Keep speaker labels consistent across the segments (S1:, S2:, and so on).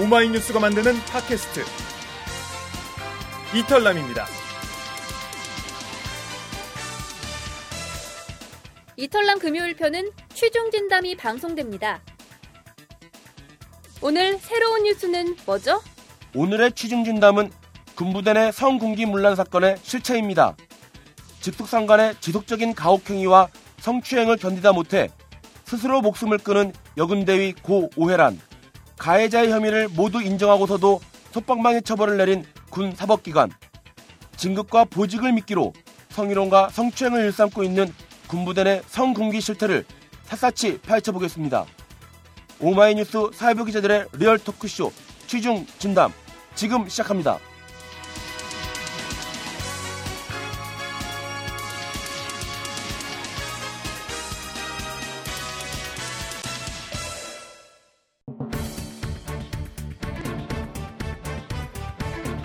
S1: 오마이뉴스가 만드는 팟캐스트 이털남입니다.
S2: 이털남 금요일 편은 취중 진담이 방송됩니다. 오늘 새로운 뉴스는 뭐죠?
S3: 오늘의 취중 진담은 군부대 내 성군기 문란 사건의 실체입니다. 직속상간의 지속적인 가혹행위와 성추행을 견디다 못해 스스로 목숨을 끊은 여군대위 고 오혜란 가해자의 혐의를 모두 인정하고서도 솜방망이 처벌을 내린 군 사법기관 진급과 보직을 미끼로 성희롱과 성추행을 일삼고 있는 군부대 내 성군기 실태를 샅샅이 파헤쳐보겠습니다. 오마이뉴스 사회부 기자들의 real 토크쇼 취중 진담 지금 시작합니다.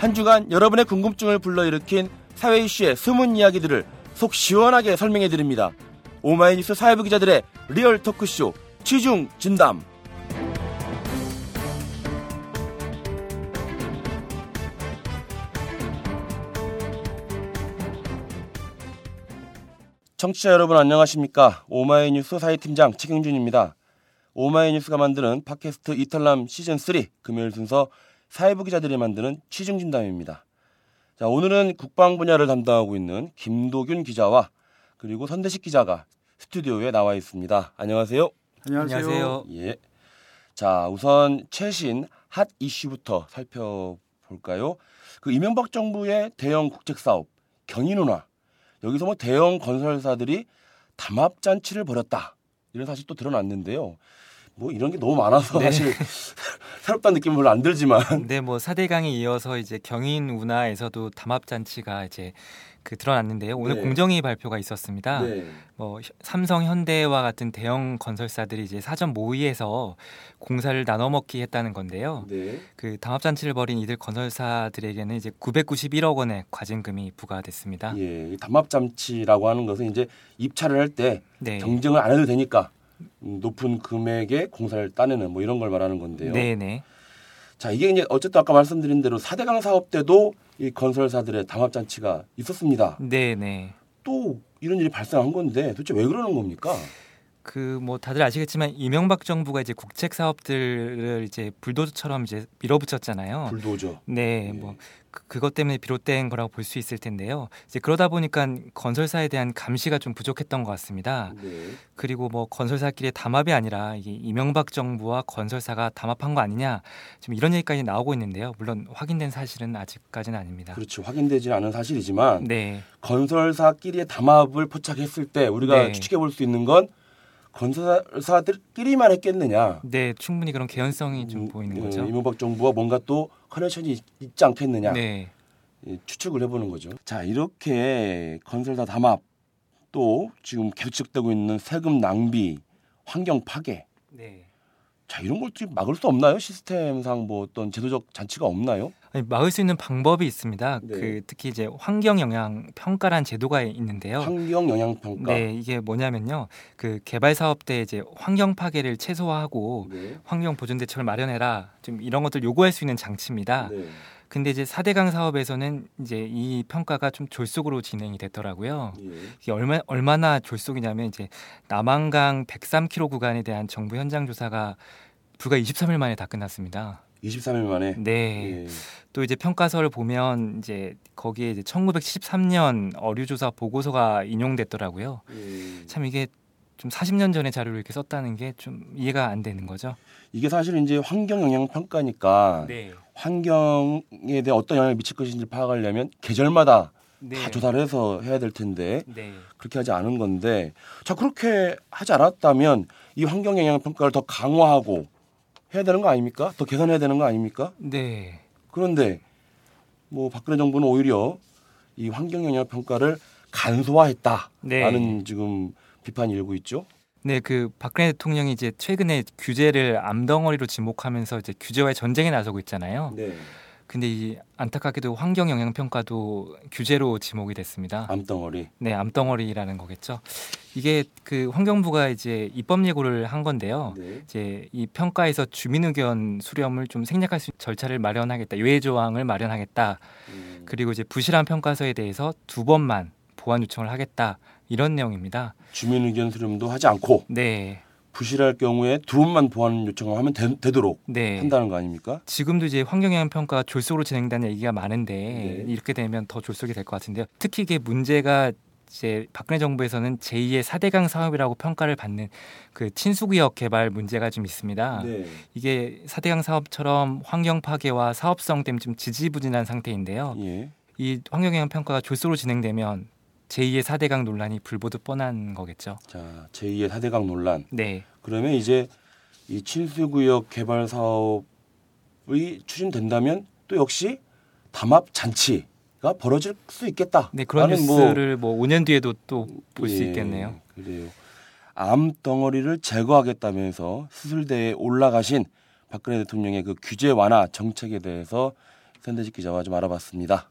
S3: 한 주간 여러분의 궁금증을 불러일으킨 사회 이슈의 숨은 이야기들을 속 시원하게 설명해 드립니다. 오마이뉴스 사회부 기자들의 리얼 토크쇼 취중 진담. 청취자 여러분 안녕하십니까? 오마이뉴스 사회팀장 최경준입니다. 오마이뉴스가 만드는 팟캐스트 이털남 시즌 3 금요일 순서 사회부 기자들이 만드는 취중진담입니다. 자, 오늘은 국방 분야를 담당하고 있는 김도균 기자와 그리고 선대식 기자가 스튜디오에 나와 있습니다. 안녕하세요.
S4: 안녕하세요.
S3: 예. 자, 우선 최신 핫 이슈부터 살펴볼까요? 그 이명박 정부의 대형 국책 사업 경인운하 여기서 뭐 대형 건설사들이 담합 잔치를 벌였다 이런 사실 또 드러났는데요. 뭐 이런 게 너무 많아서
S4: 네.
S3: 사실 새롭다는 느낌은 별로 안 들지만
S4: 네, 뭐 4대강에 이어서 이제 경인 운하에서도 담합 잔치가 이제 그 드러났는데요. 오늘
S3: 네.
S4: 공정위 발표가 있었습니다.
S3: 네.
S4: 뭐 삼성, 현대와 같은 대형 건설사들이 이제 사전 모의해서 공사를 나눠 먹기 했다는 건데요.
S3: 네.
S4: 그 담합 잔치를 벌인 이들 건설사들에게는 이제 991억 원의 과징금이 부과됐습니다.
S3: 예, 이 담합 잔치라고 하는 것은 이제 입찰을 할때
S4: 네.
S3: 경쟁을 안 해도 되니까 음, 높은 금액의 공사를 따내는 뭐 이런 걸 말하는 건데요.
S4: 네, 네.
S3: 자, 이게 이제 어쨌든 아까 말씀드린 대로 4대강 사업 때도 이 건설사들의 담합 잔치가 있었습니다.
S4: 네, 네.
S3: 또 이런 일이 발생한 건데 도대체 왜 그러는 겁니까?
S4: 그 뭐 다들 아시겠지만 이명박 정부가 이제 국책 사업들을 이제 불도저처럼 이제 밀어붙였잖아요.
S3: 불도저.
S4: 네, 뭐 그, 그것 때문에 비롯된 거라고 볼 수 있을 텐데요. 이제 그러다 보니까 건설사에 대한 감시가 좀 부족했던 것 같습니다.
S3: 네.
S4: 그리고 뭐 건설사끼리의 담합이 아니라 이게 이명박 정부와 건설사가 담합한 거 아니냐 지금 이런 얘기까지 나오고 있는데요. 물론 확인된 사실은 아직까지는 아닙니다.
S3: 그렇죠. 확인되지 않은 사실이지만
S4: 네,
S3: 건설사끼리의 담합을 포착했을 때 우리가
S4: 네.
S3: 추측해 볼 수 있는 건 건설사들끼리만 했겠느냐.
S4: 네, 충분히 그런 개연성이 좀
S3: 음,
S4: 보이는
S3: 어,
S4: 거죠.
S3: 이명박 정부와 뭔가 또 커넥션이 있- 있지 않겠느냐.
S4: 네,
S3: 예, 추측을 해보는 거죠. 자 이렇게 건설사 담합 또 지금 계속되고 있는 세금 낭비, 환경 파괴.
S4: 네.
S3: 자 이런 걸좀 막을 수 없나요? 시스템상 뭐 어떤 제도적 잔치가 없나요?
S4: 아니, 막을 수 있는 방법이 있습니다.
S3: 네.
S4: 그 특히 이제 환경 영향 평가란 제도가 있는데요.
S3: 환경 영향 평가.
S4: 네, 이게 뭐냐면요. 그 개발 사업 때 이제 환경 파괴를 최소화하고
S3: 네.
S4: 환경 보존 대책을 마련해라. 좀 이런 것들 요구할 수 있는 장치입니다.
S3: 네.
S4: 근데 이제 4대강 사업에서는 이제 이 평가가 좀 졸속으로 진행이 됐더라고요.
S3: 예.
S4: 이게 얼마 얼마나 졸속이냐면 이제 남한강 103km 구간에 대한 정부 현장 조사가 불과 23일 만에 다 끝났습니다.
S3: 23일 만에.
S4: 네.
S3: 예.
S4: 또 이제 평가서를 보면 이제 거기에 이제 1973년 어류 조사 보고서가 인용됐더라고요.
S3: 예.
S4: 참 이게 좀 40년 전의 자료를 이렇게 썼다는 게 좀 이해가 안 되는 거죠.
S3: 이게 사실 이제 환경 영향 평가니까
S4: 네.
S3: 환경에 대해 어떤 영향을 미칠 것인지 파악하려면 계절마다
S4: 네.
S3: 다 조사를 해서 해야 될 텐데
S4: 네.
S3: 그렇게 하지 않은 건데 자 그렇게 하지 않았다면 이 환경 영향 평가를 더 강화하고 해야 되는 거 아닙니까? 더 개선해야 되는 거 아닙니까?
S4: 네.
S3: 그런데 뭐 박근혜 정부는 오히려 이 환경 영향 평가를 간소화했다라는
S4: 네.
S3: 지금 비판이 일고 있죠.
S4: 네, 그 박근혜 대통령이 이제 최근에 규제를 암덩어리로 지목하면서 이제 규제와의 전쟁에 나서고 있잖아요.
S3: 네.
S4: 근데 이 안타깝게도 환경 영향 평가도 규제로 지목이 됐습니다.
S3: 암덩어리.
S4: 네, 암덩어리라는 거겠죠. 이게 그 환경부가 이제 입법 예고를 한 건데요.
S3: 네.
S4: 이제 이 평가에서 주민 의견 수렴을 좀 생략할 수 있는 절차를 마련하겠다. 예외 조항을 마련하겠다.
S3: 음,
S4: 그리고 이제 부실한 평가서에 대해서 두 번만 보완 요청을 하겠다. 이런 내용입니다.
S3: 주민 의견 수렴도 하지 않고
S4: 네.
S3: 부실할 경우에 두 번만 보완 요청을 하면 되, 도록
S4: 네.
S3: 한다는 거 아닙니까?
S4: 지금도 이제 환경영향 평가 졸속으로 진행되는 얘기가 많은데
S3: 네.
S4: 이렇게 되면 더 졸속이 될 것 같은데요. 특히 이게 문제가 이제 박근혜 정부에서는 제2의 4대강 사업이라고 평가를 받는 그 친수구역 개발 문제가 좀 있습니다.
S3: 네.
S4: 이게 4대강 사업처럼 환경 파괴와 사업성 때문에 좀 지지부진한 상태인데요.
S3: 예.
S4: 이 환경영향 평가가 졸속으로 진행되면 제2의 4대강 논란이 불보듯 뻔한 거겠죠.
S3: 자, 제2의 4대강 논란.
S4: 네.
S3: 그러면 이제 이 친수구역 개발 사업이 추진된다면 또 역시 담합 잔치가 벌어질 수 있겠다.
S4: 네, 그런
S3: 라는
S4: 뉴스를 뭐 5년 뒤에도 또 볼수
S3: 예,
S4: 있겠네요.
S3: 그래요. 암 덩어리를 제거하겠다면서 수술대에 올라가신 박근혜 대통령의 그 규제 완화 정책에 대해서 선대식 기자와 좀 알아봤습니다.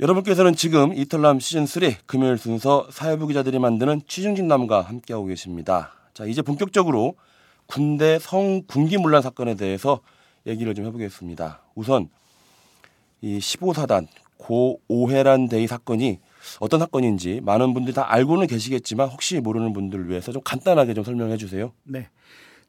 S3: 여러분께서는 지금 이탈남 시즌 3 금요일 순서 사회부 기자들이 만드는 취중진담과 함께하고 계십니다. 자, 이제 본격적으로 군대 성 군기 문란 사건에 대해서 얘기를 좀 해보겠습니다. 우선 이 15사단 고 오해란 대위 사건이 어떤 사건인지 많은 분들이 다 알고는 계시겠지만 혹시 모르는 분들을 위해서 좀 간단하게 좀 설명해 주세요.
S5: 네.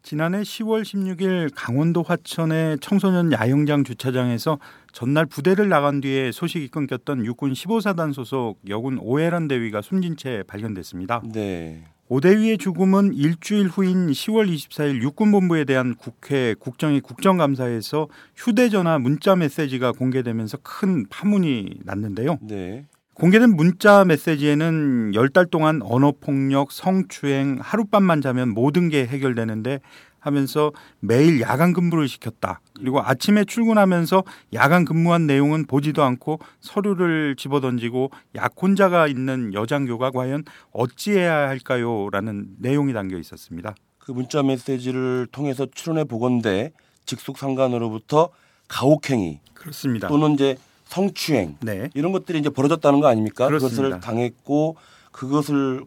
S5: 지난해 10월 16일 강원도 화천의 청소년 야영장 주차장에서 전날 부대를 나간 뒤에 소식이 끊겼던 육군 15사단 소속 여군 오해란 대위가 숨진 채 발견됐습니다.
S3: 네.
S5: 오 대위의 죽음은 일주일 후인 10월 24일 육군본부에 대한 국회 국정의 국정감사에서 휴대전화 문자 메시지가 공개되면서 큰 파문이 났는데요.
S3: 네.
S5: 공개된 문자 메시지에는 열 달 동안 언어폭력, 성추행, 하룻밤만 자면 모든 게 해결되는데 하면서 매일 야간 근무를 시켰다. 그리고 아침에 출근하면서 야간 근무한 내용은 보지도 않고 서류를 집어던지고 약혼자가 있는 여장교가 과연 어찌해야 할까요? 라는 내용이 담겨 있었습니다.
S3: 그 문자 메시지를 통해서 추론해 보건대 직속 상관으로부터 가혹행위
S5: 그렇습니다.
S3: 또는 이제 성추행
S5: 네.
S3: 이런 것들이 이제 벌어졌다는 거 아닙니까?
S5: 그렇습니다.
S3: 그것을 당했고 그것을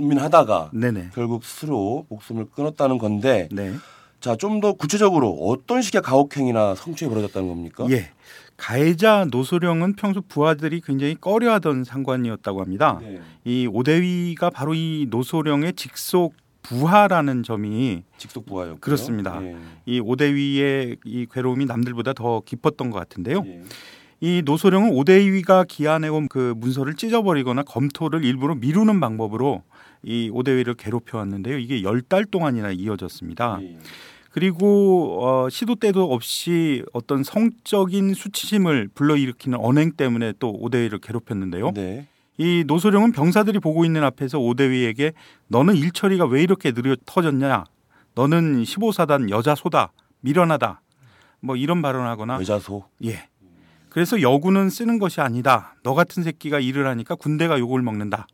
S3: 고민하다가
S5: 네네.
S3: 결국 스스로 목숨을 끊었다는 건데
S5: 네.
S3: 자 좀 더 구체적으로 어떤 식의 가혹행위나 성추행이 벌어졌다는 겁니까?
S5: 예. 가해자 노소령은 평소 부하들이 굉장히 꺼려하던 상관이었다고 합니다.
S3: 네.
S5: 이 오대위가 바로 이 노소령의 직속 부하라는 점이
S3: 직속 부하였고요.
S5: 그렇습니다.
S3: 예.
S5: 이 오대위의 이 괴로움이 남들보다 더 깊었던 것 같은데요.
S3: 예.
S5: 이 노소령은 오대위가 기한해온 그 문서를 찢어버리거나 검토를 일부러 미루는 방법으로 이 오대위를 괴롭혀 왔는데요. 이게 열 달 동안이나 이어졌습니다.
S3: 예.
S5: 그리고 어, 시도 때도 없이 어떤 성적인 수치심을 불러일으키는 언행 때문에 또 오대위를 괴롭혔는데요.
S3: 네.
S5: 이 노소령은 병사들이 보고 있는 앞에서 오대위에게 너는 일 처리가 왜 이렇게 느려 터졌냐? 너는 15사단 여자 소다 미련하다. 뭐 이런 발언하거나
S3: 여자소.
S5: 예. 그래서 여군은 쓰는 것이 아니다. 너 같은 새끼가 일을 하니까 군대가 욕을 먹는다.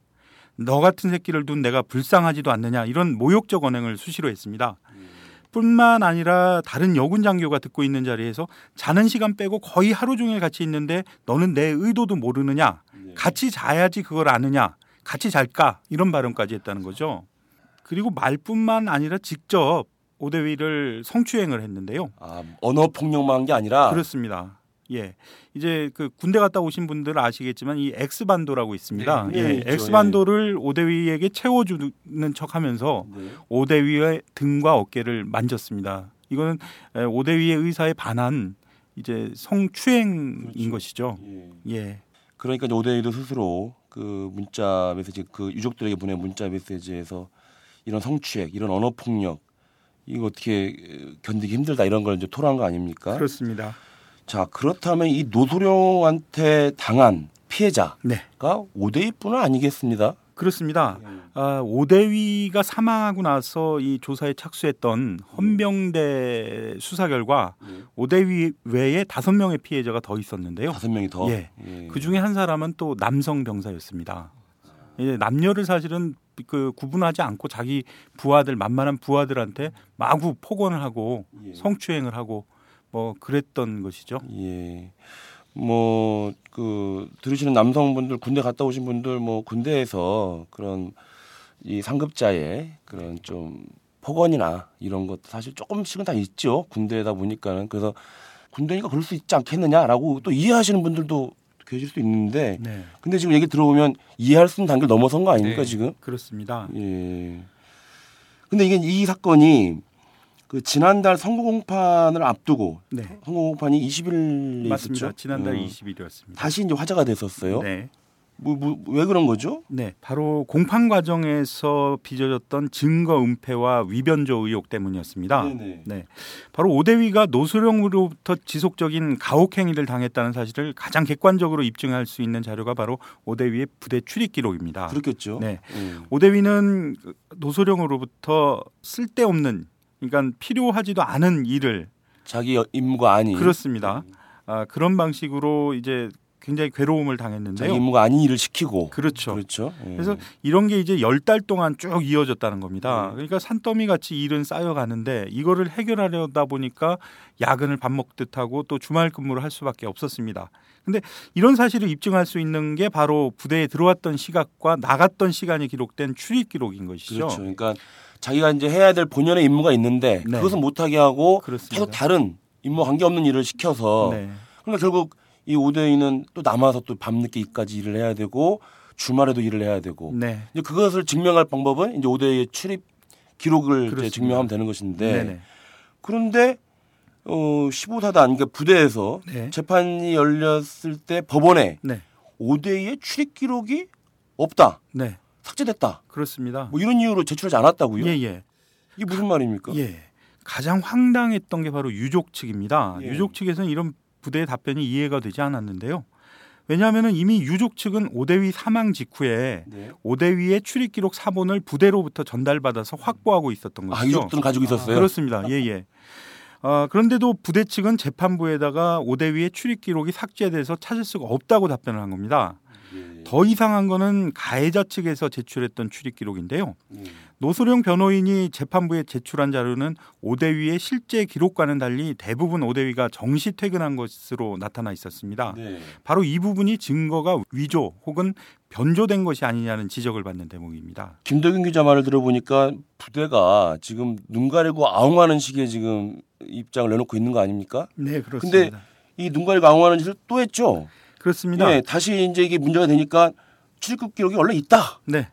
S5: 너 같은 새끼를 둔 내가 불쌍하지도 않느냐 이런 모욕적 언행을 수시로 했습니다. 뿐만 아니라 다른 여군 장교가 듣고 있는 자리에서 자는 시간 빼고 거의 하루 종일 같이 있는데 너는 내 의도도 모르느냐?
S3: 네.
S5: 같이 자야지 그걸 아느냐? 같이 잘까? 이런 발언까지 했다는 거죠. 그리고 말뿐만 아니라 직접 오대위를 성추행을 했는데요.
S3: 아, 언어 폭력만 한 게 아니라
S5: 그렇습니다. 예. 이제 그 군대 갔다 오신 분들 아시겠지만 이 엑스반도라고 있습니다.
S3: 네,
S5: 예.
S3: 네.
S5: 엑스반도를 오대위에게 채워주는 척 하면서
S3: 네.
S5: 오대위의 등과 어깨를 만졌습니다. 이거는 에, 오대위의 의사에 반한 이제 성추행인
S3: 그렇죠.
S5: 것이죠.
S3: 예.
S5: 예.
S3: 그러니까 이제 오대이도 스스로 그 문자 메시지 그 유족들에게 보낸 문자 메시지에서 이런 성추행, 이런 언어 폭력 이거 어떻게 견디기 힘들다 이런 걸 이제 토로한 거 아닙니까?
S5: 그렇습니다.
S3: 자 그렇다면 이 노소령한테 당한 피해자가
S5: 네.
S3: 오대이뿐은 아니겠습니다.
S5: 그렇습니다. 아, 오대위가 사망하고 나서 이 조사에 착수했던 헌병대 수사 결과
S3: 네.
S5: 오대위 외에 다섯 명의 피해자가 더 있었는데요.
S3: 다섯 명이 더.
S5: 예.
S3: 예.
S5: 그 중에 한 사람은 또 남성 병사였습니다. 예, 남녀를 사실은 그 구분하지 않고 자기 부하들 만만한 부하들한테 마구 폭언을 하고
S3: 예.
S5: 성추행을 하고 뭐 그랬던 것이죠.
S3: 예. 뭐 그 들으시는 남성분들 군대 갔다 오신 분들 뭐 군대에서 그런 이 상급자의 그런 좀 폭언이나 이런 것도 사실 조금씩은 다 있죠. 군대다 보니까는 그래서 군대니까 그럴 수 있지 않겠느냐라고 또 이해하시는 분들도 계실 수 있는데
S5: 네,
S3: 근데 지금 얘기 들어보면 이해할 수 있는 단계를 넘어선 거 아닙니까
S4: 네.
S3: 지금?
S5: 그렇습니다.
S3: 예. 근데 이게 이 사건이 그 지난달 선거 공판을 앞두고
S5: 네,
S3: 선거 공판이 20일에
S5: 맞습니다.
S3: 있었죠.
S5: 지난달
S3: 어.
S5: 20일이었습니다.
S3: 다시 이제 화제가 됐었어요.
S5: 네,
S3: 뭐, 뭐, 왜 그런 거죠?
S5: 네, 바로 공판 과정에서 빚어졌던 증거 은폐와 위변조 의혹 때문이었습니다.
S3: 네네.
S5: 네, 바로 오대위가 노수령으로부터 지속적인 가혹 행위를 당했다는 사실을 가장 객관적으로 입증할 수 있는 자료가 바로 오대위의 부대 출입 기록입니다.
S3: 그렇겠죠.
S5: 네.
S3: 음.
S5: 오대위는 노소령으로부터 쓸데없는 그러니까 필요하지도 않은 일을
S3: 자기 임무가 아닌
S5: 그렇습니다. 아, 그런 방식으로 이제 굉장히 괴로움을
S3: 자기
S5: 당했는데요.
S3: 임무가 아닌 일을 시키고
S5: 그렇죠.
S3: 그렇죠. 예.
S5: 그래서 이런 게 이제 열 달 동안 쭉 이어졌다는 겁니다.
S3: 네.
S5: 그러니까 산더미 같이 일은 쌓여가는데 이거를 해결하려다 보니까 야근을 밥 먹듯 하고 또 주말 근무를 할 수밖에 없었습니다. 근데 이런 사실을 입증할 수 있는 게 바로 부대에 들어왔던 시각과 나갔던 시간이 기록된 출입 기록인 것이죠.
S3: 그렇죠. 그러니까 자기가 이제 해야 될 본연의 임무가 있는데
S5: 네.
S3: 그것은 못하게 하고
S5: 그렇습니다.
S3: 계속 다른 임무 관계 없는 일을 시켜서
S5: 네.
S3: 그러니까 결국 이 오대인은 또 남아서 또 밤늦게까지 일을 해야 되고 주말에도 일을 해야 되고
S5: 네.
S3: 이제 그것을 증명할 방법은 이제 오대의 출입 기록을 이제
S5: 그렇습니다.
S3: 증명하면 되는 것인데
S5: 네네.
S3: 그런데 어 15사단 그러니까 부대에서
S5: 네.
S3: 재판이 열렸을 때 법원에
S5: 네.
S3: 오대의 출입 기록이 없다.
S5: 네.
S3: 삭제됐다.
S5: 그렇습니다.
S3: 뭐 이런 이유로 제출하지 않았다고요?
S5: 예, 예.
S3: 이게 무슨 말입니까?
S5: 예. 가장 황당했던 게 바로 유족 측입니다.
S3: 예.
S5: 유족 측에서는 이런 부대의 답변이 이해가 되지 않았는데요. 왜냐하면 이미 유족 측은 오대위 사망 직후에
S3: 네.
S5: 오대위의 출입 기록 사본을 부대로부터 전달받아서 확보하고 있었던
S3: 아,
S5: 것이죠.
S3: 유족들은 가지고 있었어요.
S5: 그렇습니다. 예, 예. 아, 그런데도 부대 측은 재판부에다가 오대위의 출입 기록이 삭제돼서 찾을 수가 없다고 답변을 한 겁니다.
S3: 예.
S5: 더 이상한 거는 가해자 측에서 제출했던 출입 기록인데요.
S3: 예.
S5: 노소령 변호인이 재판부에 제출한 자료는 오대위의 실제 기록과는 달리 대부분 오대위가 정시 퇴근한 것으로 나타나 있었습니다.
S3: 네.
S5: 바로 이 부분이 증거가 위조 혹은 변조된 것이 아니냐는 지적을 받는 대목입니다.
S3: 김덕윤 기자 말을 들어보니까 부대가 지금 눈 가리고 아웅하는 식의 지금 입장을 내놓고 있는 거 아닙니까?
S5: 네,
S3: 근데 이 눈 가리고 아웅하는 짓을 또 했죠.
S5: 그렇습니다.
S3: 예, 다시 이제 이게 문제가 되니까 출입국 기록이 원래 있다.
S5: 네.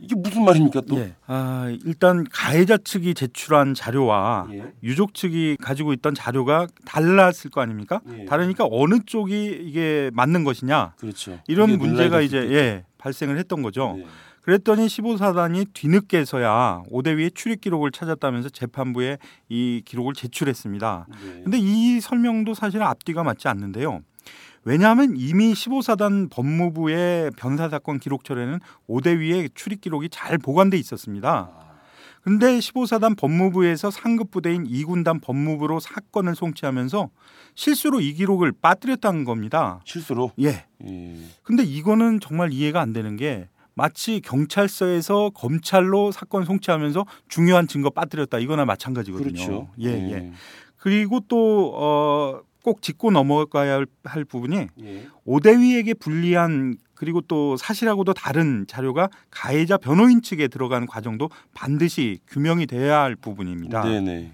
S3: 이게 무슨 말입니까 또?
S5: 예. 아, 일단 가해자 측이 제출한 자료와
S3: 예.
S5: 유족 측이 가지고 있던 자료가 달랐을 거 아닙니까?
S3: 예.
S5: 다르니까 어느 쪽이 이게 맞는 것이냐
S3: 그렇죠.
S5: 이런 문제가 이제 예 발생을 했던 거죠.
S3: 때. 네.
S5: 그랬더니 15사단이 뒤늦게서야 오대위의 출입 기록을 찾았다면서 재판부에 이 기록을 제출했습니다.
S3: 네.
S5: 근데 이 설명도 사실 앞뒤가 맞지 않는데요. 왜냐하면 이미 15사단 법무부의 변사 사건 기록처에는 오대위의 출입 기록이 잘 보관돼 있었습니다. 근데 15사단 법무부에서 상급 부대인 2군단 법무부로 사건을 송치하면서 실수로 이 기록을 빠뜨렸다는 겁니다.
S3: 실수로.
S5: 예.
S3: 예.
S5: 근데 이거는 정말 이해가 안 되는 게 마치 경찰서에서 검찰로 사건 송치하면서 중요한 증거 빠뜨렸다 이거나 마찬가지거든요.
S3: 그렇죠.
S5: 예, 예. 그리고 또 어 꼭 짚고 넘어가야 할, 할 부분이
S3: 예.
S5: 오대위에게 불리한 그리고 또 사실하고도 다른 자료가 가해자 변호인 측에 들어가는 과정도 반드시 규명이 돼야 할 부분입니다.
S3: 네네.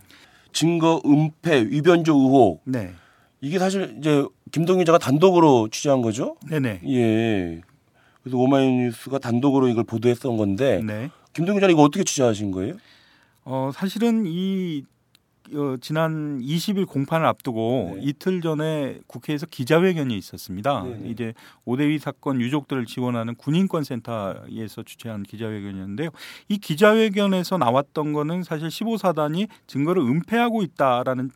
S3: 증거 은폐, 위변조 의혹
S5: 네.
S3: 이게 사실 이제 김동 기자가 단독으로 취재한 거죠.
S5: 네네.
S3: 예. 그래서 오마이뉴스가 단독으로 이걸 보도했던 건데
S5: 네.
S3: 김동 기자는 이거 어떻게 취재하신 거예요?
S5: 어, 사실은 이 어, 지난 20일 공판을 앞두고
S3: 네.
S5: 이틀 전에 국회에서 기자회견이 있었습니다.
S3: 네, 네.
S5: 이제 오대위 사건 유족들을 지원하는 군인권센터에서 주최한 기자회견이었는데요. 이 기자회견에서 나왔던 거는 사실 15사단이 증거를 은폐하고 있다라는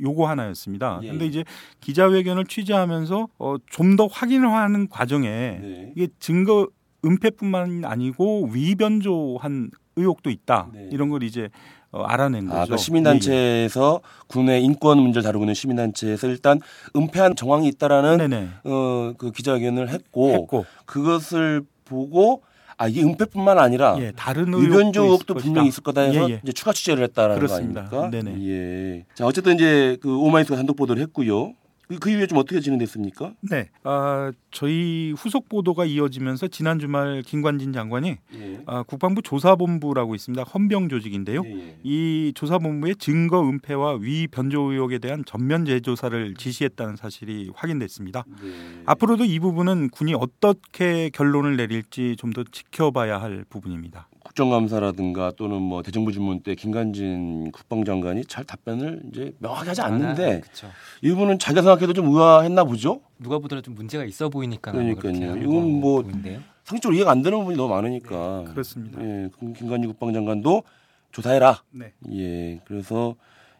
S5: 요구 하나였습니다.
S3: 예.
S5: 근데 이제 기자회견을 취재하면서 어, 좀 더 확인을 하는 과정에
S3: 네.
S5: 이게 증거 은폐뿐만 아니고 위변조한 의혹도 있다.
S3: 네.
S5: 이런 걸 이제 어, 알아낸 거죠.
S3: 아, 그 시민단체에서 군의 인권 문제를 다루고 있는 시민단체에서 일단 은폐한 정황이
S5: 예, 예.
S3: 있다라는
S5: 네네.
S3: 어, 그 기자회견을 했고,
S5: 했고
S3: 그것을 보고 아 이게 은폐뿐만 아니라
S5: 예, 다른
S3: 유변조 의혹도 분명히. 있을 거다 해서
S5: 예, 예.
S3: 이제 추가 취재를 했다라는
S5: 그렇습니다.
S3: 거 아닙니까?
S5: 네네.
S3: 예. 자 어쨌든 이제 그 오마이뉴스가 단독 보도를 했고요. 그, 그 이후에 좀 어떻게 진행됐습니까?
S5: 네, 아, 저희 후속 보도가 이어지면서 지난 주말 김관진 장관이
S3: 예.
S5: 아, 국방부 조사본부라고 있습니다. 헌병 조직인데요.
S3: 예, 예.
S5: 이 조사본부의 증거 은폐와 위 변조 의혹에 대한 전면 재조사를 지시했다는 사실이 확인됐습니다.
S3: 네.
S5: 앞으로도 이 부분은 군이 어떻게 결론을 내릴지 좀 더 지켜봐야 할 부분입니다.
S3: 국정감사라든가 또는 뭐 대정부 질문 때 김관진 국방장관이 잘 답변을 이제 명확히 하지 않는데
S4: 그렇죠.
S3: 이 부분은 자기가 생각해도 좀 의아했나 보죠.
S4: 누가 보더라도 좀 문제가 있어 보이니까
S3: 그러니까요. 이건 뭐
S4: 보인데요.
S3: 상식적으로 이해가 안 되는 부분이 너무 많으니까.
S5: 그렇습니다.
S3: 예, 김관진 국방장관도 조사해라.
S5: 네.
S3: 예, 그래서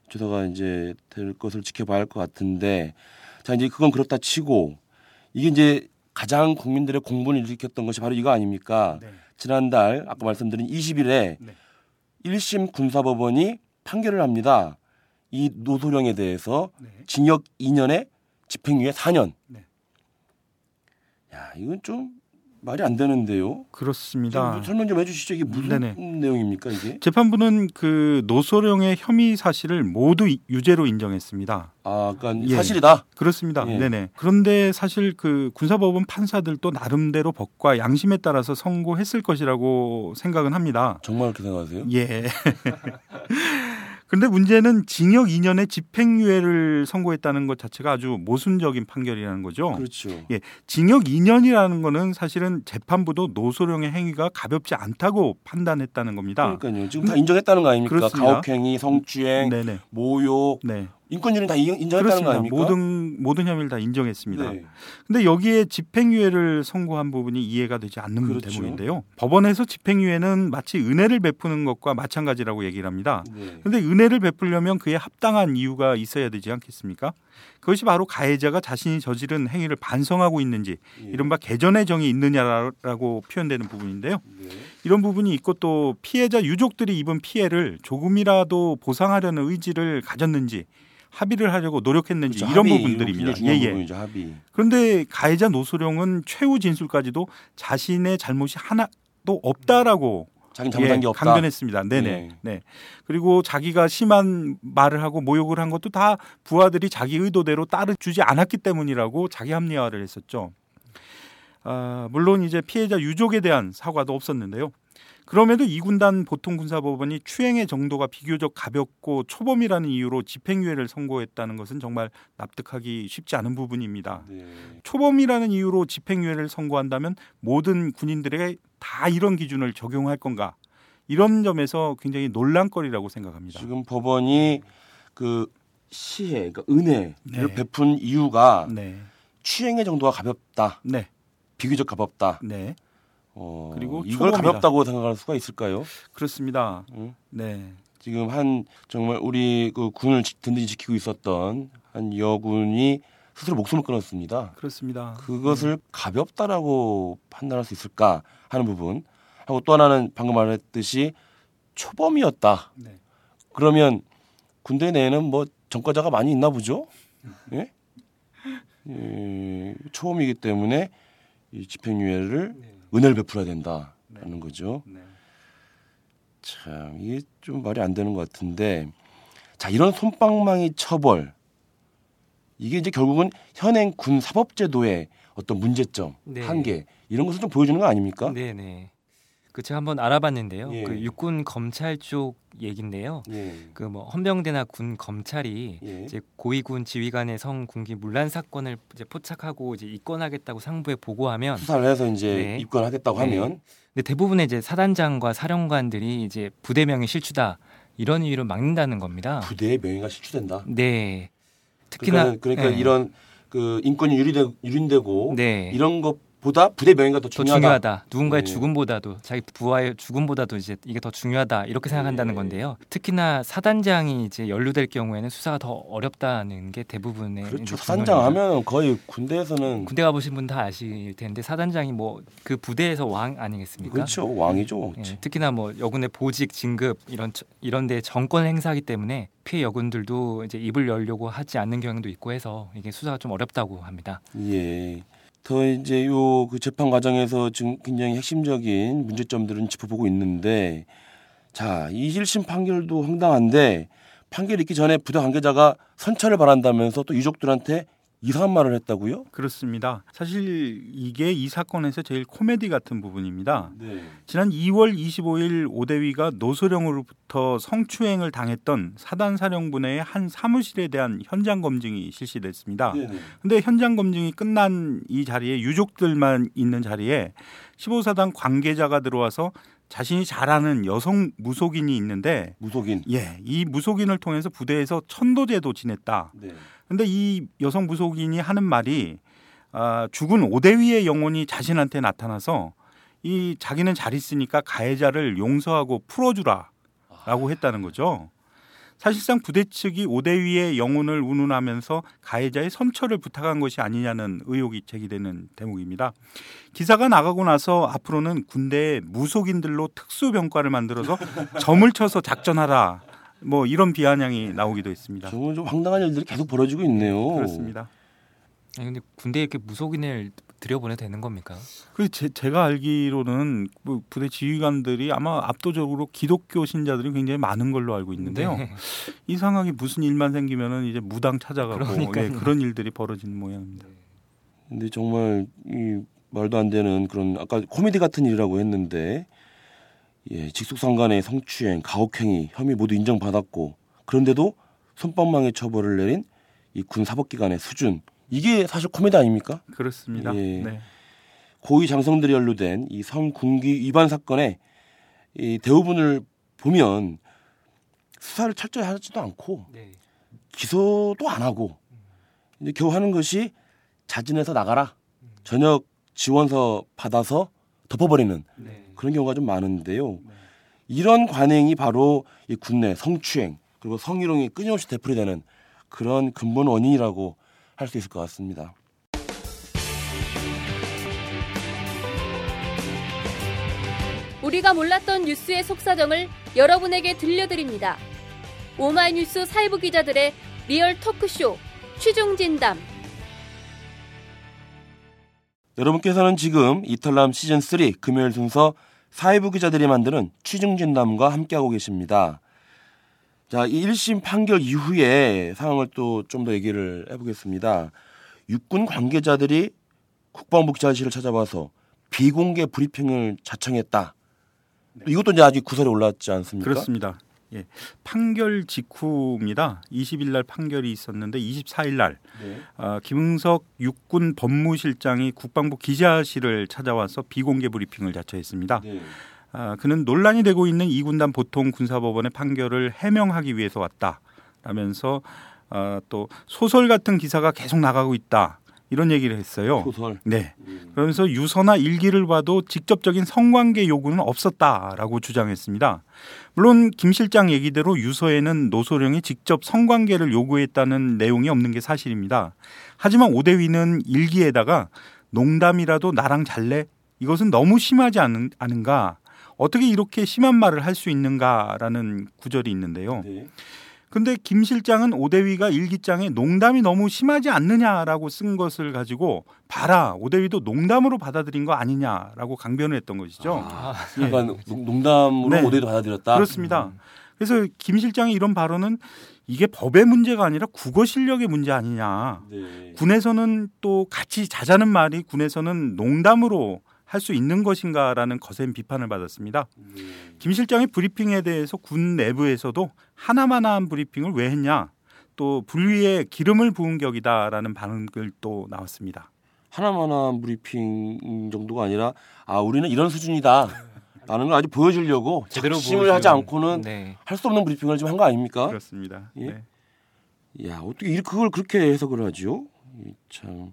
S3: 조사가 이제 될 것을 지켜봐야 할 것 같은데, 자 이제 그건 그렇다 치고 이게 이제 가장 국민들의 공분을 일으켰던 것이 바로 이거 아닙니까?
S5: 네.
S3: 지난달 아까 말씀드린 20일에
S5: 네.
S3: 1심 군사법원이 판결을 합니다. 이 노소령에 대해서
S5: 네.
S3: 징역 2년에 집행유예 4년.
S5: 네.
S3: 야, 이건 좀 말이 안 되는데요.
S5: 그렇습니다.
S3: 좀 설명 좀 해주시죠. 이게 무슨
S5: 네네.
S3: 내용입니까 이게?
S5: 재판부는 그 노소령의 혐의 사실을 모두 이- 유죄로 인정했습니다.
S3: 아, 그러니까
S5: 예.
S3: 사실이다.
S5: 그렇습니다.
S3: 예.
S5: 네네. 그런데 사실 그 군사법원 판사들도 나름대로 법과 양심에 따라서 선고했을 것이라고 생각은 합니다.
S3: 정말 그렇게 생각하세요?
S5: 예. 근데 문제는 징역 2년의 집행유예를 선고했다는 것 자체가 아주 모순적인 판결이라는 거죠.
S3: 그렇죠.
S5: 예, 징역 2년이라는 거는 사실은 재판부도 노소령의 행위가 가볍지 않다고 판단했다는 겁니다.
S3: 그러니까요. 지금 다 인정했다는 거 아닙니까?
S5: 그렇습니다.
S3: 가혹행위, 성추행,
S5: 네네.
S3: 모욕,
S5: 네.
S3: 인권유린 다 인- 인정했다는 거. 아닙니까?
S5: 모든 모든 혐의를 다 인정했습니다.
S3: 네.
S5: 근데 여기에 집행유예를 선고한 부분이 이해가 되지 않는
S3: 그렇죠.
S5: 대목인데요. 법원에서 집행유예는 마치 은혜를 베푸는 것과 마찬가지라고 얘기를 합니다.
S3: 네.
S5: 근데 은혜를 베풀려면 그에 합당한 이유가 있어야 되지 않겠습니까? 그것이 바로 가해자가 자신이 저지른 행위를 반성하고 있는지
S3: 예.
S5: 이른바 개전의 정이 있느냐라고 표현되는 부분인데요.
S3: 네.
S5: 이런 부분이 있고 또 피해자 유족들이 입은 피해를 조금이라도 보상하려는 의지를 가졌는지 합의를 하려고 노력했는지
S3: 그렇죠.
S5: 이런
S3: 합의,
S5: 부분들입니다. 예, 예.
S3: 부분이죠, 합의.
S5: 그런데 가해자 노소령은 최후 진술까지도 자신의 잘못이 하나도 없다라고
S3: 자기 잘못한
S5: 예,
S3: 게 없다.
S5: 강변했습니다. 네네.
S3: 네.
S5: 네. 그리고 자기가 심한 말을 하고 모욕을 한 것도 다 부하들이 자기 의도대로 따르주지 않았기 때문이라고 자기 합리화를 했었죠. 아, 물론 이제 피해자 유족에 대한 사과도 없었는데요. 그럼에도 이 군단 보통군사법원이 추행의 정도가 비교적 가볍고 초범이라는 이유로 집행유예를 선고했다는 것은 정말 납득하기 쉽지 않은 부분입니다.
S3: 네.
S5: 초범이라는 이유로 집행유예를 선고한다면 모든 군인들에게 다 이런 기준을 적용할 건가? 이런 점에서 굉장히 논란거리라고 생각합니다.
S3: 지금 법원이 그 시해, 그러니까 은혜를
S5: 네.
S3: 베푼 이유가
S5: 네,
S3: 추행의 정도가 가볍다,
S5: 네,
S3: 비교적 가볍다.
S5: 네,
S3: 어,
S5: 그리고
S3: 이걸
S5: 초범이다.
S3: 가볍다고 생각할 수가 있을까요?
S5: 그렇습니다.
S3: 응?
S5: 네,
S3: 지금 한 정말 우리 그 군을 지- 든든히 지키고 있었던 한 여군이 스스로 목숨을 끊었습니다.
S5: 그렇습니다.
S3: 그것을 가볍다라고 판단할 수 있을까 하는 부분 하고 또 하나는 방금 말했듯이 초범이었다.
S5: 네.
S3: 그러면 군대 내에는 뭐 전과자가 많이 있나 보죠? 예? 예, 초범이기 때문에 이 집행유예를 은혜를 베풀어야 된다라는 거죠.
S5: 네.
S3: 참 이게 좀 말이 안 되는 것 같은데 자 이런 솜방망이 처벌 이게 이제 결국은 현행 군 사법제도의 어떤 문제점
S4: 네.
S3: 한계 이런 것을 좀 보여주는 거 아닙니까?
S4: 네, 네. 그 제가 한번 알아봤는데요.
S3: 예.
S4: 그 육군 검찰 쪽 얘긴데요.
S3: 예.
S4: 그뭐 헌병대나 군 검찰이
S3: 예.
S4: 이제 고위군 지휘관의 성 군기 문란 사건을 이제 포착하고 이제 입건하겠다고 상부에 보고하면
S3: 수사를 해서 이제
S4: 네.
S3: 입건하겠다고
S4: 네.
S3: 하면
S4: 근데 대부분의 이제 사단장과 사령관들이 이제 부대명의 실추다 이런 이유로 막는다는 겁니다.
S3: 부대의 명예가 실추된다.
S4: 네. 특히나
S3: 그러니까, 그러니까
S4: 네.
S3: 이런 그 인권이 유린되고
S4: 네.
S3: 이런 것 보다 부대 명예가
S4: 더더
S3: 중요하다.
S4: 중요하다. 누군가의
S3: 네.
S4: 죽음보다도 자기 부하의 죽음보다도 이제 이게 더 중요하다 이렇게 생각한다는
S3: 네.
S4: 건데요. 특히나 사단장이 이제 연루될 경우에는 수사가 더 어렵다는 게 대부분의
S3: 그렇죠. 사단장. 하면 거의 군대에서는
S4: 군대 가보신 분 다 아실 텐데 사단장이 뭐 그 부대에서 왕 아니겠습니까?
S3: 그렇죠. 왕이죠.
S4: 예, 특히나 뭐 여군의 보직 진급 이런 처- 이런데 정권 행사하기 때문에 피해 여군들도 이제 입을 열려고 하지 않는 경향도 있고 해서 이게 수사가 좀 어렵다고 합니다.
S3: 예. 더 이제 요 그 재판 과정에서 지금 굉장히 핵심적인 문제점들은 짚어보고 있는데 자, 이 1심 판결도 황당한데 판결 있기 전에 부대 관계자가 선처를 바란다면서 또 유족들한테 이상한 말을 했다고요?
S5: 그렇습니다. 사실 이게 이 사건에서 제일 코미디 같은 부분입니다.
S3: 네.
S5: 지난 2월 25일 오대위가 노소령으로부터 성추행을 당했던 사단 사령부내의 한 사무실에 대한 현장 검증이 실시됐습니다.
S3: 네.
S5: 근데 현장 검증이 끝난 이 자리에 유족들만 있는 자리에 15사단 관계자가 들어와서 자신이 잘 아는 여성 무속인이 있는데
S3: 무속인.
S5: 예, 이 무속인을 통해서 부대에서 천도제도 지냈다.
S3: 네.
S5: 근데 이 여성 무속인이 하는 말이 아, 죽은 오대위의 영혼이 자신한테 나타나서 이 자기는 잘 있으니까 가해자를 용서하고 풀어주라라고 했다는 거죠. 사실상 부대 측이 오대위의 영혼을 운운하면서 가해자의 선처를 부탁한 것이 아니냐는 의혹이 제기되는 대목입니다. 기사가 나가고 나서 앞으로는 군대에 무속인들로 특수병과를 만들어서 점을 쳐서 작전하라. 뭐 이런 비아냥이 나오기도 했습니다.
S3: 정말 좀 황당한 일들이 계속 벌어지고 있네요.
S5: 그렇습니다.
S4: 아니, 근데 군대에 이렇게 무속인을 들여보내도 되는 겁니까?
S5: 그 제, 제가 알기로는 뭐 부대 지휘관들이 아마 압도적으로 기독교 신자들이 굉장히 많은 걸로 알고 있는데요.
S4: 네.
S5: 이상하게 무슨 일만 생기면은 이제 무당 찾아가고. 예, 그런 일들이 벌어지는 모양입니다.
S3: 근데 정말 이 말도 안 되는 그런 아까 코미디 같은 일이라고 했는데 예, 직속상간의 성추행, 가혹행위 혐의 모두 인정받았고 그런데도 손방망이 처벌을 내린 이 군 사법기관의 수준 이게 사실 코미디 아닙니까?
S5: 그렇습니다.
S3: 예.
S5: 네.
S3: 고위 장성들이 연루된 이 성군기 위반 사건의 이 대부분을 보면 수사를 철저히 하지도 않고
S4: 네.
S3: 기소도 안 하고 이제 겨우 하는 것이 자진해서 나가라 저녁 지원서 받아서 덮어버리는
S4: 네.
S3: 그런 경우가 좀 많은데요. 이런 관행이 바로 이 국내 성추행 그리고 성희롱이 끊임없이 되풀이되는 그런 근본 원인이라고 할 수 있을 것 같습니다.
S2: 우리가 몰랐던 뉴스의 속사정을 여러분에게 들려드립니다. 오마이뉴스 사회부 기자들의 리얼 토크쇼 취중진담
S3: 여러분께서는 지금 이털남 시즌 3 금요일 순서 사회부 기자들이 만드는 취중진담과 함께하고 계십니다. 자, 이 1심 판결 이후에 상황을 또 좀 더 얘기를 해보겠습니다. 육군 관계자들이 국방부 기자실을 찾아와서 비공개 브리핑을 자청했다. 이것도 이제 아직 구설에 올랐지 않습니까?
S5: 그렇습니다. 예. 판결 직후입니다. 20일 날 판결이 있었는데 24일 날
S3: 네.
S5: 아, 김응석 육군 법무실장이 국방부 기자실을 찾아와서 비공개 브리핑을 자처했습니다.
S3: 네.
S5: 아, 그는 논란이 되고 있는 이군단 보통 군사법원의 판결을 해명하기 위해서 왔다라면서 아, 또 소설 같은 기사가 계속 나가고 있다 이런 얘기를 했어요.
S3: 소설.
S5: 네.
S3: 음.
S5: 그러면서 유서나 일기를 봐도 직접적인 성관계 요구는 없었다라고 주장했습니다. 물론 김 실장 얘기대로 유서에는 노소령이 직접 성관계를 요구했다는 내용이 없는 게 사실입니다. 하지만 오대위는 일기에다가 농담이라도 나랑 잘래? 이것은 너무 심하지 않은, 않은가? 어떻게 이렇게 심한 말을 할 수 있는가라는 구절이 있는데요.
S3: 네.
S5: 근데 김 실장은 오대위가 일기장에 농담이 너무 심하지 않느냐라고 쓴 것을 가지고 봐라 오대위도 농담으로 받아들인 거 아니냐라고 강변을 했던 것이죠.
S3: 아,
S5: 예.
S3: 약간 농- 농담으로
S5: 네.
S3: 모델도 받아들였다.
S5: 그렇습니다. 그래서 김 실장의 이런 발언은 이게 법의 문제가 아니라 국어 실력의 문제 아니냐.
S3: 네.
S5: 군에서는 또 같이 자자는 말이 군에서는 농담으로 할 수 있는 것인가라는 거센 비판을 받았습니다.
S3: 네.
S5: 김 실장의 브리핑에 대해서 군 내부에서도 하나만한 브리핑을 왜 했냐. 또 불위에 기름을 부은 격이다라는 반응을 또 나왔습니다.
S3: 하나만한 브리핑 정도가 아니라 아 우리는 이런 수준이다. 라는 걸 아주 보여주려고
S4: 제대로
S3: 작심을 하지 않고는
S4: 네.
S3: 할수 없는 브리핑을 좀 한 거 아닙니까?
S5: 그렇습니다.
S3: 예?
S5: 네.
S3: 야 어떻게 이- 그걸 그렇게 해석을 하죠? 이 참.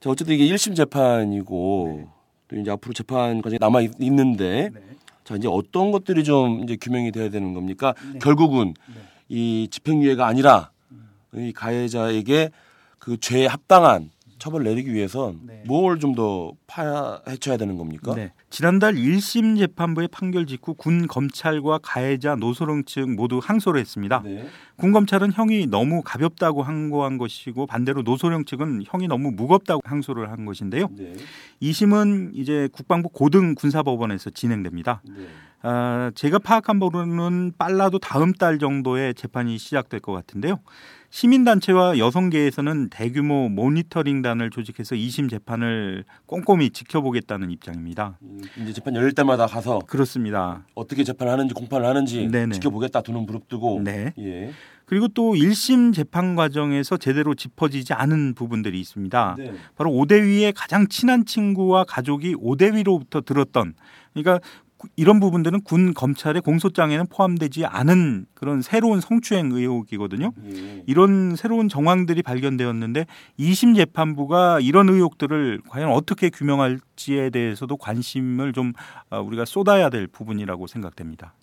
S3: 자 어쨌든 이게 1심 재판이고 또 이제 앞으로 재판 과정이 남아 있- 있는데
S5: 네.
S3: 자 이제 어떤 것들이 좀 이제 규명이 돼야 되는 겁니까? 결국은 이 집행유예가 아니라 이 가해자에게 그 죄에 합당한 처벌 내리기 위해선
S5: 네.
S3: 뭘좀 더 파헤쳐야 되는 겁니까?
S5: 네. 지난달 1심 재판부의 판결 직후 군 검찰과 가해자 노소령 측 모두 항소를 했습니다.
S3: 네.
S5: 군 검찰은 형이 너무 가볍다고 항고한 것이고 반대로 노소령 측은 형이 너무 무겁다고 항소를 한 것인데요.
S3: 네.
S5: 2심은 이제 국방부 고등 군사법원에서 진행됩니다.
S3: 네.
S5: 아, 제가 파악한 바로는 빨라도 다음 달 정도에 재판이 시작될 것 같은데요. 시민단체와 여성계에서는 대규모 모니터링단을 조직해서 2심 재판을 꼼꼼히 지켜보겠다는 입장입니다.
S3: 음, 이제 재판 열릴 때마다 가서
S5: 그렇습니다.
S3: 어떻게 재판을 하는지 공판을 하는지
S5: 네네.
S3: 지켜보겠다 두눈 부릅뜨고
S5: 네.
S3: 예.
S5: 그리고 또 1심 재판 과정에서 제대로 짚어지지 않은 부분들이 있습니다.
S3: 네.
S5: 바로 오대위의 가장 친한 친구와 가족이 오대위로부터 들었던 그러니까 구- 이런 부분들은 군 검찰의 공소장에는 포함되지 않은 그런 새로운 성추행 의혹이거든요.
S3: 예.
S5: 이런 새로운 정황들이 발견되었는데 2심 재판부가 이런 의혹들을 과연 어떻게 규명할지에 대해서도 관심을 좀 어, 우리가 쏟아야 될 부분이라고 생각됩니다.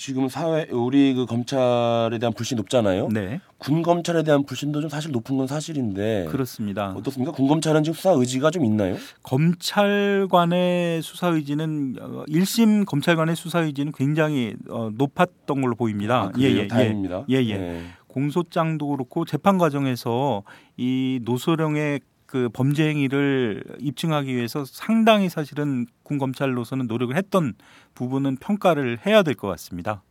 S3: 지금 사회 우리 그 검찰에 대한 불신이 높잖아요.
S5: 네,
S3: 군 검찰에 대한 불신도 좀 사실 높은 건 사실인데
S5: 그렇습니다.
S3: 어떻습니까? 군 검찰은 지금 수사 의지가 좀 있나요?
S5: 검찰관의 수사 의지는 어, 1심 검찰관의 수사 의지는 굉장히 어, 높았던 걸로 보입니다.
S3: 아, 그래요? 다행입니다.
S5: 예, 예.
S3: 네.
S5: 공소장도 그렇고 재판 과정에서 이 노소령의 그 범죄 행위를 입증하기 위해서 상당히 사실은 군 검찰로서는 노력을 했던 부분은 평가를 해야 될 것 같습니다.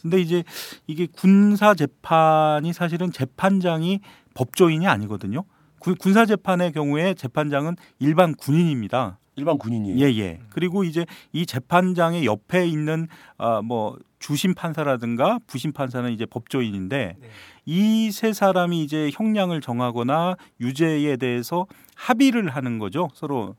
S5: 근데 이제 이게 군사 재판이 사실은 재판장이 법조인이 아니거든요. 군- 군사 재판의 경우에 재판장은 일반 군인입니다.
S3: 일반 군인이에요.
S5: 예, 예. 그리고 이제 이 재판장의 옆에 있는 아, 뭐 주심 판사라든가 부심 판사는 이제 법조인인데
S4: 네.
S5: 이 세 사람이 이제 형량을 정하거나 유죄에 대해서 합의를 하는 거죠. 서로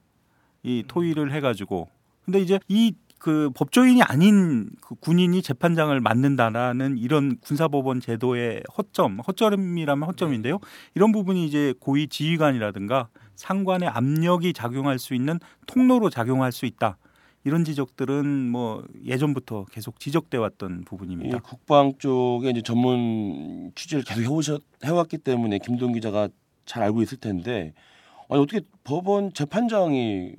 S5: 이 토의를 해 가지고. 근데 이제 이그 법조인이 아닌 그 군인이 재판장을 맡는다라는 이런 군사법원 제도의 허점, 허점이라면 허점인데요. 이런 부분이 이제 고위 지휘관이라든가 상관의 압력이 작용할 수 있는 통로로 작용할 수 있다. 이런 지적들은 뭐 예전부터 계속 지적돼 왔던
S3: 이
S5: 부분입니다.
S3: 국방 쪽에 이제 전문 취재를 계속 해오셨 해왔기 때문에 김동 기자가 잘 알고 있을 텐데 아니 어떻게 법원 재판장이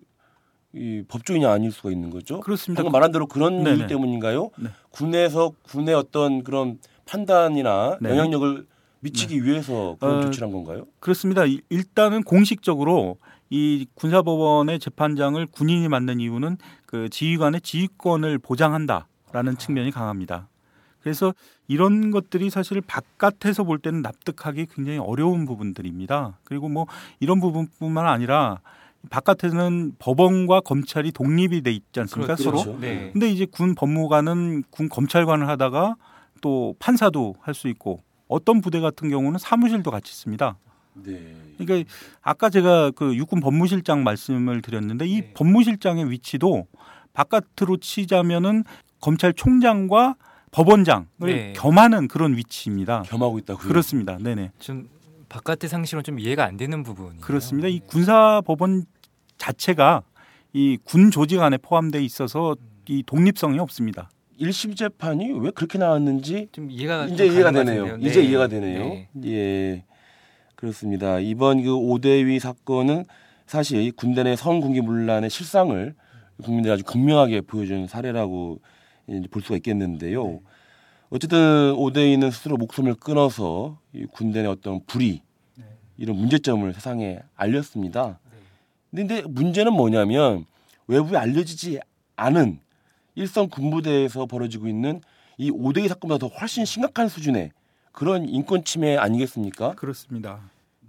S3: 이 법조인이 아닐 수가 있는 거죠?
S5: 그렇습니다.
S3: 방금 말한 대로 그런
S5: 네네.
S3: 이유 때문인가요?
S5: 네.
S3: 군에서 군의 어떤 그런 판단이나
S5: 네.
S3: 영향력을 미치기 위해서 그런
S5: 어,
S3: 조치를 한 건가요?
S5: 그렇습니다. 이- 일단은 공식적으로 이 군사법원의 재판장을 군인이 맡는 이유는 그 지휘관의 지휘권을 보장한다라는 측면이 강합니다. 그래서 이런 것들이 사실 바깥에서 볼 때는 납득하기 굉장히 어려운 부분들입니다. 그리고 뭐 이런 부분뿐만 아니라 바깥에는 법원과 검찰이 독립이 돼 있지 않습니까?
S3: 그렇죠.
S5: 서로.
S4: 네.
S5: 근데 이제 군 법무관은 군 검찰관을 하다가 또 판사도 할 수 있고 어떤 부대 같은 경우는 사무실도 같이 있습니다.
S3: 네.
S5: 그러니까 아까 제가 그 육군 법무실장 말씀을 드렸는데 이
S4: 네.
S5: 법무실장의 위치도 바깥으로 치자면은 검찰총장과 법원장을
S4: 네.
S5: 겸하는 그런 위치입니다.
S3: 겸하고 있다고요.
S5: 그렇습니다. 네네.
S4: 좀 바깥의 상식으로 좀 이해가 안 되는 부분이
S5: 그렇습니다. 이 군사 법원 자체가 이 군 조직 안에 포함되어 있어서 이 독립성이 없습니다.
S3: 1심 재판이 왜 그렇게 나왔는지
S4: 좀 이해가
S3: 이제
S4: 좀
S3: 이해가 되네요.
S4: 같은데요.
S3: 이제
S4: 네.
S3: 이해가 되네요.
S4: 네.
S3: 예. 그렇습니다. 이번 그 오대위 사건은 사실 군대 내 성군기 문란의 실상을 국민들이 아주 극명하게 보여준 사례라고 볼 수가 있겠는데요.
S4: 네.
S3: 어쨌든 오대위는 스스로 목숨을 끊어서 이 군대 내 어떤 불의
S4: 네.
S3: 이런 문제점을 세상에 알렸습니다. 근데 문제는 뭐냐면 외부에 알려지지 않은 일선 군부대에서 벌어지고 있는 이 오대기 사건보다 더 훨씬 심각한 수준의 그런 인권 침해 아니겠습니까?
S5: 그렇습니다.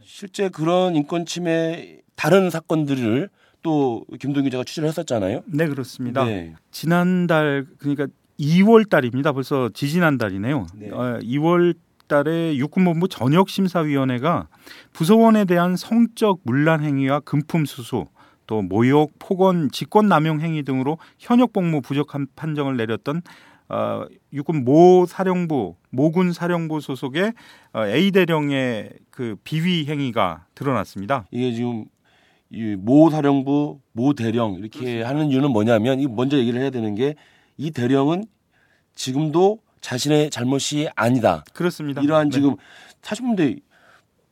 S3: 실제 그런 인권 침해 다른 사건들을 또 김동 기자가 취재를 했었잖아요.
S5: 네 그렇습니다.
S3: 네.
S5: 지난달 그러니까 2월 달입니다. 벌써 지지난 달이네요.
S3: 네.
S5: 어, 2월 달에 육군본부 전역심사위원회가 부서원에 대한 성적 문란 행위와 금품 수수 또 모욕, 폭언, 직권남용 행위 등으로 현역 복무 부적한 판정을 내렸던 어, 육군 모 사령부 모군 사령부 소속의 어, A 대령의 그 비위 행위가 드러났습니다.
S3: 이게 지금 이모 사령부, 모 대령 이렇게 하는 이유는 뭐냐면 이 먼저 얘기를 해야 되는 게 이 대령은 지금도 자신의 잘못이 아니다.
S5: 그렇습니다.
S3: 이러한
S5: 네.
S3: 지금 사실 근데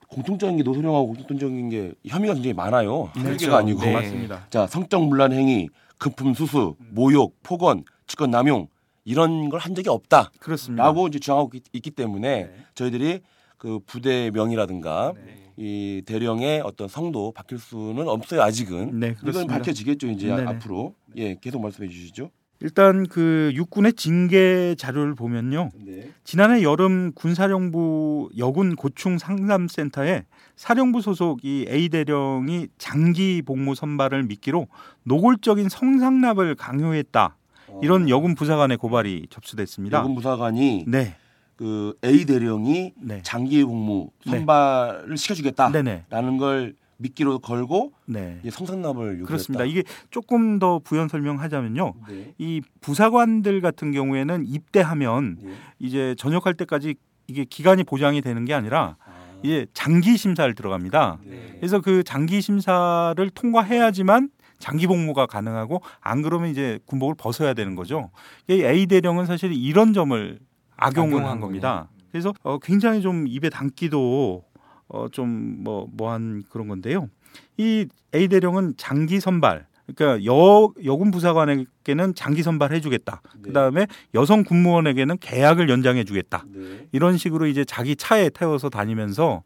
S3: 공통적인 게 노소령하고 공통적인 게 혐의가 굉장히 많아요. 한
S5: 그렇죠.
S3: 개가 아니고.
S4: 네.
S5: 맞습니다.
S3: 자, 성적 문란 행위, 금품 수수, 모욕, 폭언, 직권 남용 이런 걸 한 적이 없다라고
S5: 그렇습니다.
S3: 이제 주장하고 있- 있기 때문에
S5: 네.
S3: 저희들이 그 부대 명이라든가
S5: 네.
S3: 이 대령의 어떤 성도 바뀔 수는 없어요 아직은.
S5: 네,
S3: 이건
S5: 그렇습니다.
S3: 밝혀지겠죠 이제
S5: 네네.
S3: 앞으로. 예, 계속 말씀해 주시죠.
S5: 일단 그 육군의 징계 자료를 보면요.
S3: 네.
S5: 지난해 여름 군사령부 여군 고충 상담센터에 사령부 소속 이 A 대령이 장기 복무 선발을 미끼로 노골적인 성상납을 강요했다. 이런 여군 부사관의 고발이 접수됐습니다.
S3: 여군 부사관이
S5: 네,
S3: 그 A 대령이
S5: 네,
S3: 장기 복무
S5: 네.
S3: 선발을 시켜주겠다라는 걸 미끼로 걸고
S5: 네.
S3: 성상납을.
S5: 그렇습니다. 이게 조금 더 부연 설명하자면요.
S3: 네.
S5: 이 부사관들 같은 경우에는 입대하면
S3: 네.
S5: 이제 전역할 때까지 이게 기간이 보장이 되는 게 아니라
S3: 아,
S5: 이제 장기 심사를 들어갑니다.
S3: 네.
S5: 그래서 그 장기 심사를 통과해야지만 장기 복무가 가능하고 안 그러면 이제 군복을 벗어야 되는 거죠. 이 A 대령은 사실 이런 점을 악용을
S4: 한
S5: 겁니다. 그래서 어, 굉장히 좀 입에 담기도 어, 좀 뭐 뭐한 그런 건데요. 이 A 대령은 장기 선발 그러니까 여 여군 부사관에게는 장기 선발 해주겠다.
S3: 네.
S5: 그 다음에 여성 군무원에게는 계약을 연장해주겠다.
S3: 네.
S5: 이런 식으로 이제 자기 차에 태워서 다니면서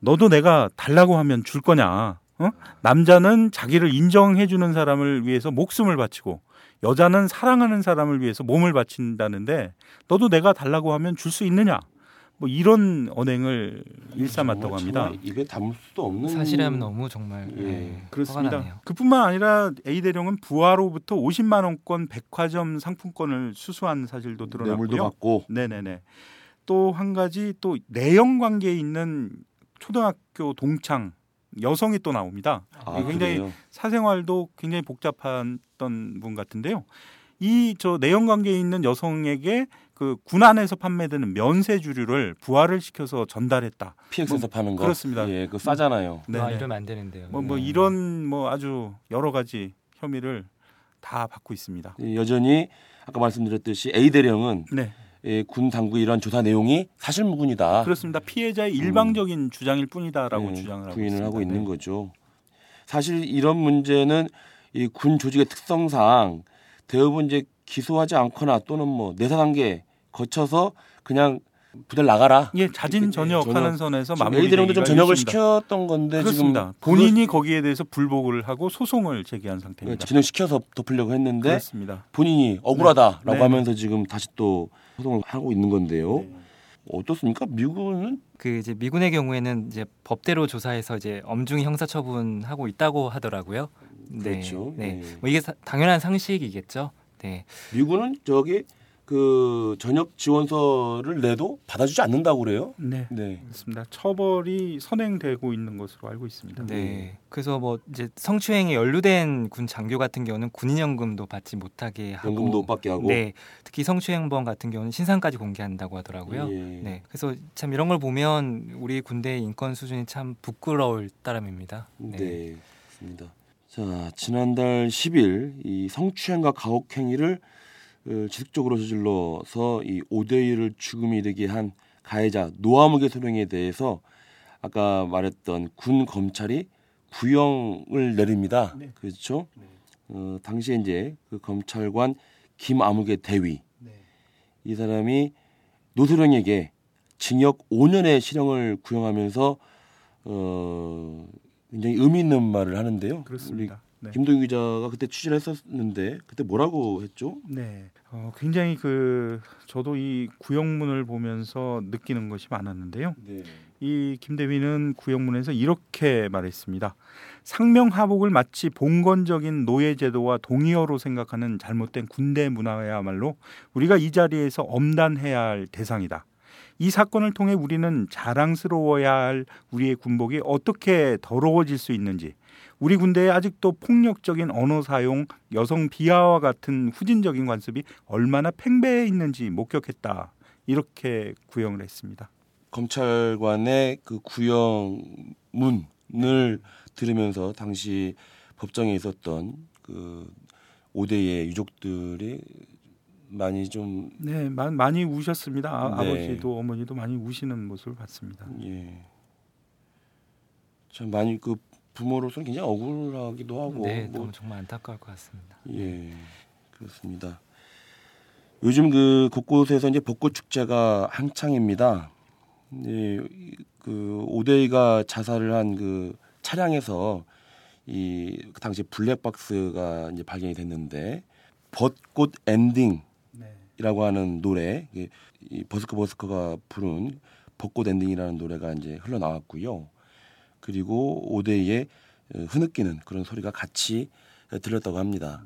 S5: 너도 내가 달라고 하면 줄 거냐? 어? 남자는 자기를 인정해 주는 사람을 위해서 목숨을 바치고 여자는 사랑하는 사람을 위해서 몸을 바친다는데 너도 내가 달라고 하면 줄 수 있느냐? 뭐 이런 언행을 일삼았다고 합니다.
S3: 입에 담을 수도 없는
S4: 사실이라면 너무 정말
S3: 예,
S4: 네, 화가
S5: 그렇습니다.
S4: 나네요.
S5: 그뿐만 아니라 A 대령은 부하로부터 50만 원권 백화점 상품권을 수수한 사실도 드러났고요.
S3: 받고
S5: 네네네. 또 한 가지 또 내연 관계에 있는 초등학교 동창 여성이 또 나옵니다.
S3: 아,
S5: 굉장히
S3: 그래요?
S5: 사생활도 굉장히 복잡했던 분 같은데요. 이 저 내연 관계에 있는 여성에게 그 군안에서 판매되는 면세 주류를 부하를 시켜서 전달했다.
S3: PX에서 파는 거
S5: 그렇습니다.
S3: 예, 그 싸잖아요.
S5: 네.
S4: 아, 이러면 안 되는데요.
S5: 뭐, 뭐
S4: 네.
S5: 이런 뭐 아주 여러 가지 혐의를 다 받고 있습니다.
S3: 예, 여전히 아까 말씀드렸듯이 A 대령은
S5: 네,
S3: 예, 군 당국 이런 조사 내용이 사실무근이다.
S5: 그렇습니다. 피해자의 일방적인 주장일 뿐이다라고
S3: 예,
S5: 주장을 하고
S3: 부인을
S5: 있습니다.
S3: 하고 있는
S5: 네.
S3: 거죠. 사실 이런 문제는 이 군 조직의 특성상 대부분 이제 기소하지 않거나 또는 뭐 내사 단계 거쳐서 그냥 부대를 나가라.
S5: 예, 자진 전역
S3: 전역.
S5: 하는 선에서 마무리
S3: 대령도 좀 전역을 시켰던 건데
S5: 그렇습니다.
S3: 지금
S5: 본인이 거기에 대해서 불복을 하고 소송을 제기한 상태입니다.
S3: 전역시켜서 덮으려고 했는데
S5: 그렇습니다.
S3: 본인이 억울하다라고
S5: 네.
S3: 하면서 지금 다시 또 소송을 하고 있는 건데요.
S5: 네.
S3: 어떻습니까? 미국은
S4: 그 이제 미군의 경우에는 이제 법대로 조사해서 이제 엄중히 형사처분하고 있다고 하더라고요. 네.
S3: 그렇죠.
S4: 네.
S3: 네.
S4: 뭐 이게 사- 당연한 상식이겠죠. 네.
S3: 미국은 저기 그 전역 지원서를 내도 받아주지 않는다고 그래요.
S5: 네.
S3: 네.
S5: 그렇습니다. 처벌이 선행되고 있는 것으로 알고 있습니다.
S4: 네. 그래서 뭐 이제 성추행에 연루된 군 장교 같은 경우는 군인연금도 받지 못하게 하고
S3: 연금도 못 받게 하고.
S4: 네. 특히 성추행범 같은 경우는 신상까지 공개한다고 하더라고요.
S3: 예.
S4: 네. 그래서 참 이런 걸 보면 우리 군대의 인권 수준이 참 부끄러울 따름입니다.
S3: 네. 그렇습니다. 자, 지난달 10일 이 성추행과 가혹 행위를 어, 지속적으로 저질러서 이 5대 1을 죽음에 이르게 한 가해자 노아무개 소령에 대해서 아까 말했던 군 검찰이 구형을 내립니다.
S5: 네.
S3: 그렇죠? 어, 당시에 이제 그 검찰관 김아무개 대위 이 사람이 노소령에게 징역 5년의 실형을 구형하면서 어 굉장히 의미 있는 말을 하는데요.
S5: 그렇습니다. 네.
S3: 김동규 기자가 그때 취재를 했었는데 그때 뭐라고 했죠?
S5: 네. 어, 굉장히 그 저도 이 구형문을 보면서 느끼는 것이 많았는데요.
S3: 네.
S5: 이 김대위는 구형문에서 이렇게 말했습니다. 상명하복을 마치 봉건적인 노예제도와 동의어로 생각하는 잘못된 군대 문화야말로 우리가 이 자리에서 엄단해야 할 대상이다. 이 사건을 통해 우리는 자랑스러워야 할 우리의 군복이 어떻게 더러워질 수 있는지, 우리 군대에 아직도 폭력적인 언어 사용, 여성 비하와 같은 후진적인 관습이 얼마나 팽배해 있는지 목격했다. 이렇게 구형을 했습니다.
S3: 검찰관의 그 구형문을 들으면서 당시 법정에 있었던 그 5대의 유족들이 많이 좀
S5: 네, 마- 많이 우셨습니다. 아,
S3: 네.
S5: 아버지도 어머니도 많이 우시는 모습을 봤습니다.
S3: 예. 참 많이 그 부모로서는 굉장히 억울하기도 하고
S4: 네,
S3: 뭐
S4: 너무 정말 안타까울 것 같습니다.
S3: 예, 그렇습니다. 요즘 그 곳곳에서 이제 벚꽃 축제가 한창입니다. 예, 그 오 대위가 자살을 한 그 차량에서 이그 당시 블랙박스가 이제 발견이 됐는데 벚꽃 엔딩 이라고 하는 노래, 이 버스커 버스커가 부른 벚꽃 엔딩이라는 노래가 이제 흘러나왔고요. 그리고 오데이의 흐느끼는 그런 소리가 같이 들렸다고 합니다.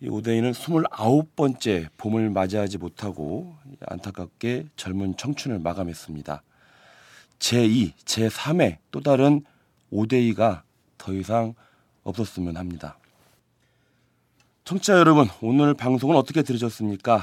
S3: 이 오데이는 29번째 봄을 맞이하지 못하고 안타깝게 젊은 청춘을 마감했습니다. 제2, 제3의 또 다른 오데이가 더 이상 없었으면 합니다. 청취자 여러분, 오늘 방송은 어떻게 들으셨습니까?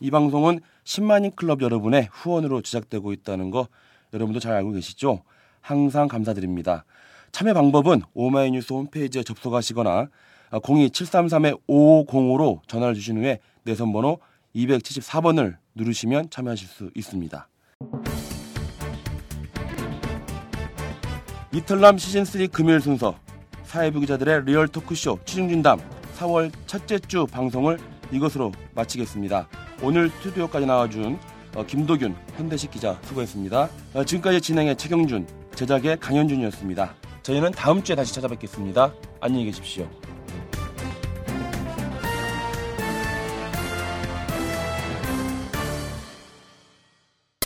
S3: 이 방송은 10만인 클럽 여러분의 후원으로 제작되고 있다는 거 여러분도 잘 알고 계시죠? 항상 감사드립니다. 참여 방법은 오마이뉴스 홈페이지에 접속하시거나 02-733-5505로 전화를 주신 후에 내선 번호 274번을 누르시면 참여하실 수 있습니다. 이털남 시즌3 금요일 순서 사회부 기자들의 리얼 토크쇼 취중진담 4월 첫째 주 방송을 이것으로 마치겠습니다. 오늘 스튜디오까지 나와준 어, 김도균 현대식 기자 수고했습니다. 어, 지금까지 진행의 최경준 제작의 강현준이었습니다. 저희는 다음 주에 다시 찾아뵙겠습니다. 안녕히 계십시오.